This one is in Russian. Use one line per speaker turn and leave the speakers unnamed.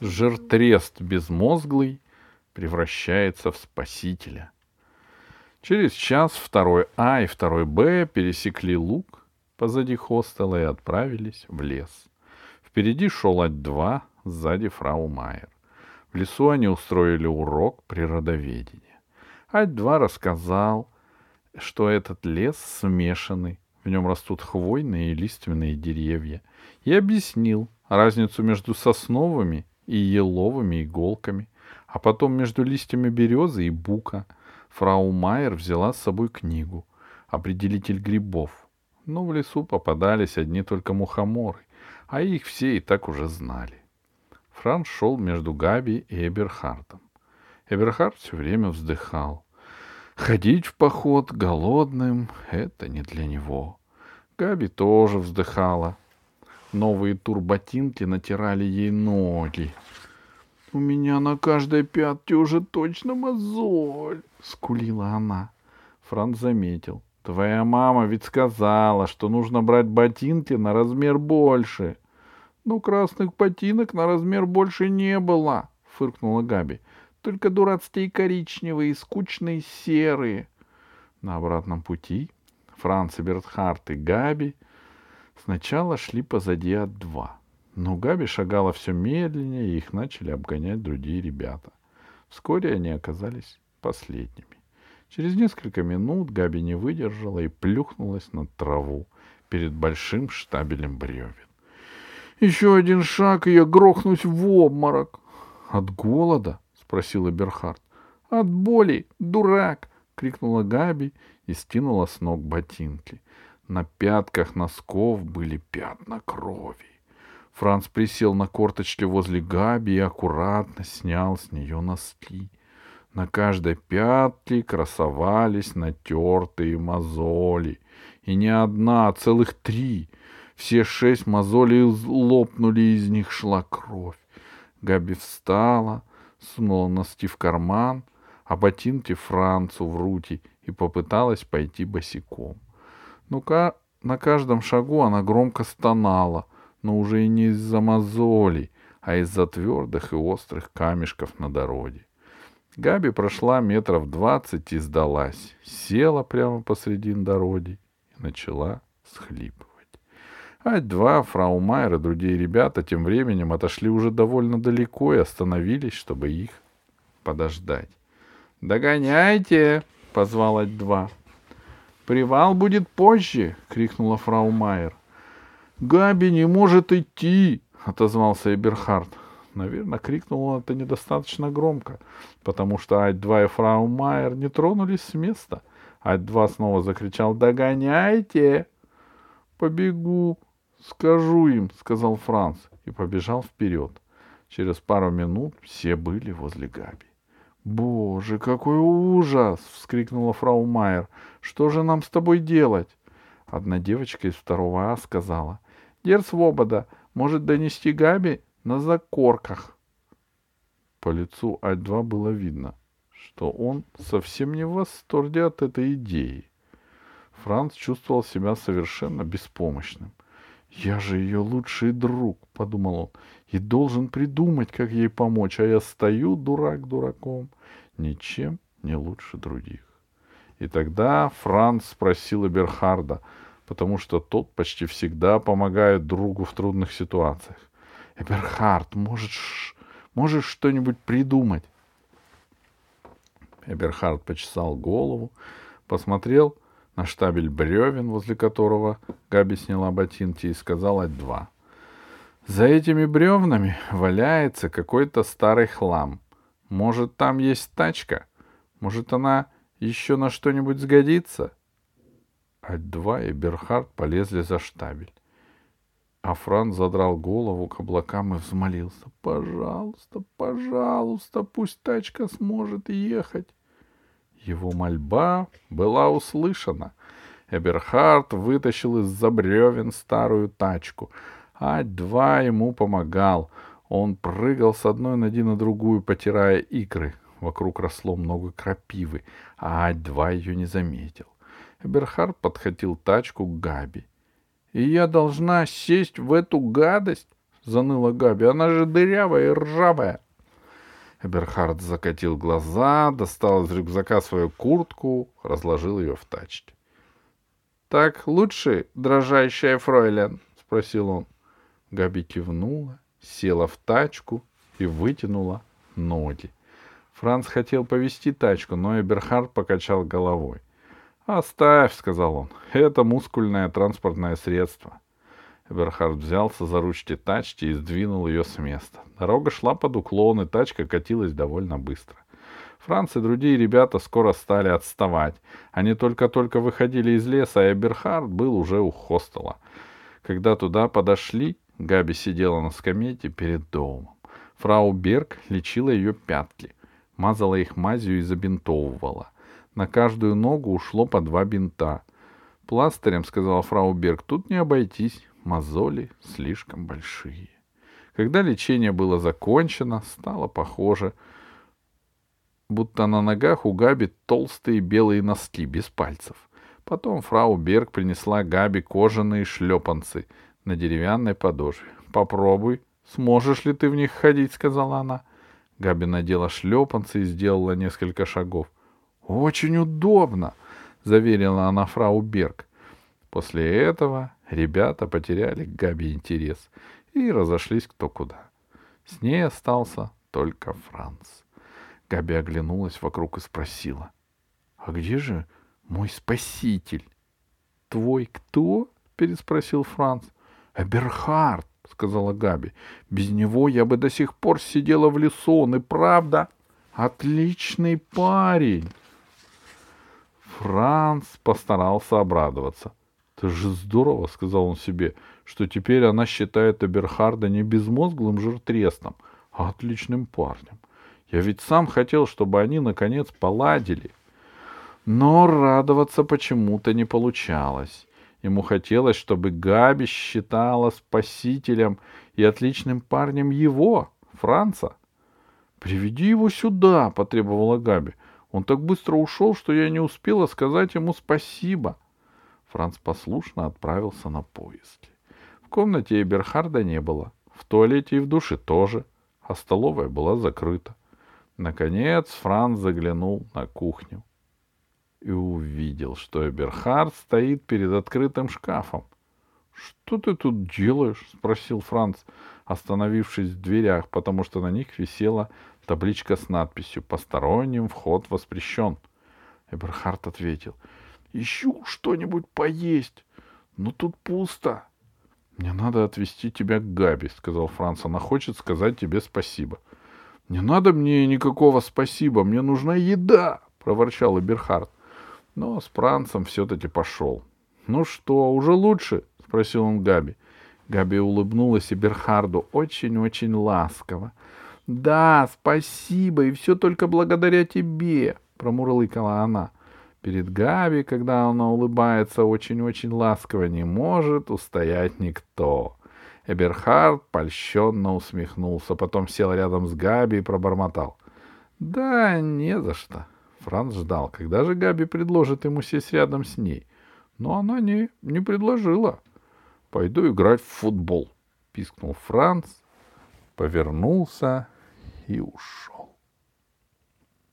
Жертрест безмозглый превращается в спасителя. Через час второй А и второй Б пересекли луг позади хостела и отправились в лес. Впереди шел Ать-2, сзади фрау Майер. В лесу они устроили урок природоведения. Ать-2 рассказал, что этот лес смешанный, в нем растут хвойные и лиственные деревья, и объяснил разницу между сосновыми и еловыми иголками, а потом между листьями березы и бука. Фрау Майер взяла с собой книгу «Определитель грибов», но в лесу попадались одни только мухоморы, а их все и так уже знали. Франц шел между Габи и Эберхартом. Эберхард все время вздыхал. Ходить в поход голодным — это не для него. Габи тоже вздыхала. Новые турботинки натирали ей ноги. «У меня на каждой пятке уже точно мозоль», — скулила она. Франц заметил. «Твоя мама ведь сказала, что нужно брать ботинки на размер больше». «Но красных ботинок на размер больше не было», — фыркнула Габи. «Только дурацкие коричневые, скучные серые». На обратном пути Франц, Бертхарт и Габи сначала шли позади от два. Но Габи шагала все медленнее, и их начали обгонять другие ребята. Вскоре они оказались последними. Через несколько минут Габи не выдержала и плюхнулась на траву перед большим штабелем бревен. Еще один шаг, и я грохнусь в обморок. От голода? спросила Берхард. От боли, дурак! крикнула Габи и стянула с ног ботинки. На пятках носков были пятна крови. Франц присел на корточки возле Габи и аккуратно снял с нее носки. На каждой пятке красовались натертые мозоли. И не одна, а целых три. Все шесть мозолей лопнули, из них шла кровь. Габи встала, сунула носки в карман, а ботинки Францу в рути и попыталась пойти босиком. Ну-ка, на каждом шагу она громко стонала, но уже и не из-за мозолей, а из-за твердых и острых камешков на дороге. Габи прошла метров двадцать и сдалась, села прямо посредин дороги и начала схлипывать. Ать-два, фрау Майер и другие ребята тем временем отошли уже довольно далеко и остановились, чтобы их подождать. «Догоняйте!» — позвал Ать-два. «Привал будет позже!» — крикнула фрау Майер. «Габи не может идти!» — отозвался Эберхард. Наверное, крикнул он это недостаточно громко, потому что Ать-2 и фрау Майер не тронулись с места. Ать-2 снова закричал «Догоняйте!» «Побегу, скажу им», — сказал Франц и побежал вперед. Через пару минут все были возле Габи. «Боже, какой ужас!» — вскрикнула фрау Майер. «Что же нам с тобой делать?» Одна девочка из второго А сказала. «Дер Свобода может донести Габи на закорках». По лицу А2 было видно, что он совсем не в восторге от этой идеи. Франц чувствовал себя совершенно беспомощным. «Я же ее лучший друг», — подумал он, — «и должен придумать, как ей помочь, а я стою дурак дураком, ничем не лучше других». И тогда Франц спросил Эберхарда, потому что тот почти всегда помогает другу в трудных ситуациях. «Эберхард, можешь, можешь что-нибудь придумать?» Эберхард почесал голову, посмотрел на штабель бревен, возле которого Габи сняла ботинки и сказала два. За этими бревнами валяется какой-то старый хлам. Может, там есть тачка? Может, она еще на что-нибудь сгодится? Ать-два и Берхард полезли за штабель. А Франц задрал голову к облакам и взмолился. «Пожалуйста, пожалуйста, пусть тачка сможет ехать». Его мольба была услышана. Эберхард вытащил из-за бревен старую тачку. Ать-два ему помогал. Он прыгал с одной ноги на другую, потирая икры. Вокруг росло много крапивы, а Ать-два ее не заметил. Эберхард подхватил тачку к Габи. — И я должна сесть в эту гадость? — заныла Габи. «Она же дырявая и ржавая!» Эберхард закатил глаза, достал из рюкзака свою куртку, разложил ее в тачке. «Так лучше, дрожащая фройлен?» — спросил он. Габи кивнула, села в тачку и вытянула ноги. Франц хотел повести тачку, но Эберхард покачал головой. «Оставь», — сказал он, — «это мускульное транспортное средство». Эберхард взялся за ручки тачки и сдвинул ее с места. Дорога шла под уклон, и тачка катилась довольно быстро. Франц и другие ребята скоро стали отставать. Они только-только выходили из леса, а Эберхард был уже у хостела. Когда туда подошли, Габи сидела на скамейке перед домом. Фрау Берг лечила ее пятки, мазала их мазью и забинтовывала. На каждую ногу ушло по два бинта. Пластырем, сказала фрау Берг, тут не обойтись, мозоли слишком большие. Когда лечение было закончено, стало похоже, будто на ногах у Габи толстые белые носки без пальцев. Потом фрау Берг принесла Габи кожаные шлепанцы на деревянной подошве. «Попробуй, сможешь ли ты в них ходить?» — сказала она. Габи надела шлепанцы и сделала несколько шагов. Очень удобно, заверила она фрау Берг. После этого ребята потеряли к Габи интерес и разошлись кто куда. С ней остался только Франц. Габи оглянулась вокруг и спросила. — А где же мой спаситель? — Твой кто? — переспросил Франц. — Эберхард, — сказала Габи. — Без него я бы до сих пор сидела в лесу, он и правда отличный парень. Франц постарался обрадоваться. «Это же здорово», — сказал он себе, — «что теперь она считает Эберхарда не безмозглым жиртрестом, а отличным парнем. Я ведь сам хотел, чтобы они, наконец, поладили». Но радоваться почему-то не получалось. Ему хотелось, чтобы Габи считала спасителем и отличным парнем его, Франца. «Приведи его сюда», — потребовала Габи. Он так быстро ушел, что я не успела сказать ему спасибо. Франц послушно отправился на поиски. В комнате Эберхарда не было, в туалете и в душе тоже, а столовая была закрыта. Наконец Франц заглянул на кухню и увидел, что Эберхард стоит перед открытым шкафом. «Что ты тут делаешь?» — спросил Франц, остановившись в дверях, потому что на них висела табличка с надписью «Посторонним вход воспрещен». Эберхард ответил, «Ищу что-нибудь поесть, но тут пусто». «Мне надо отвезти тебя к Габи», — сказал Франц. «Она хочет сказать тебе спасибо». «Не надо мне никакого спасибо, мне нужна еда», — проворчал Эберхард. Но с Францем все-таки пошел. «Ну что, уже лучше?» — спросил он Габи. Габи улыбнулась Эберхарду очень-очень ласково. «Да, спасибо, и все только благодаря тебе», — промурлыкала она. Перед Габи, когда она улыбается очень-очень ласково, не может устоять никто. Эберхард польщенно усмехнулся, потом сел рядом с Габи и пробормотал. «Да, не за что». Франц ждал, когда же Габи предложит ему сесть рядом с ней. Но она не, не предложила. «Пойду играть в футбол», — пискнул Франц, повернулся и ушел.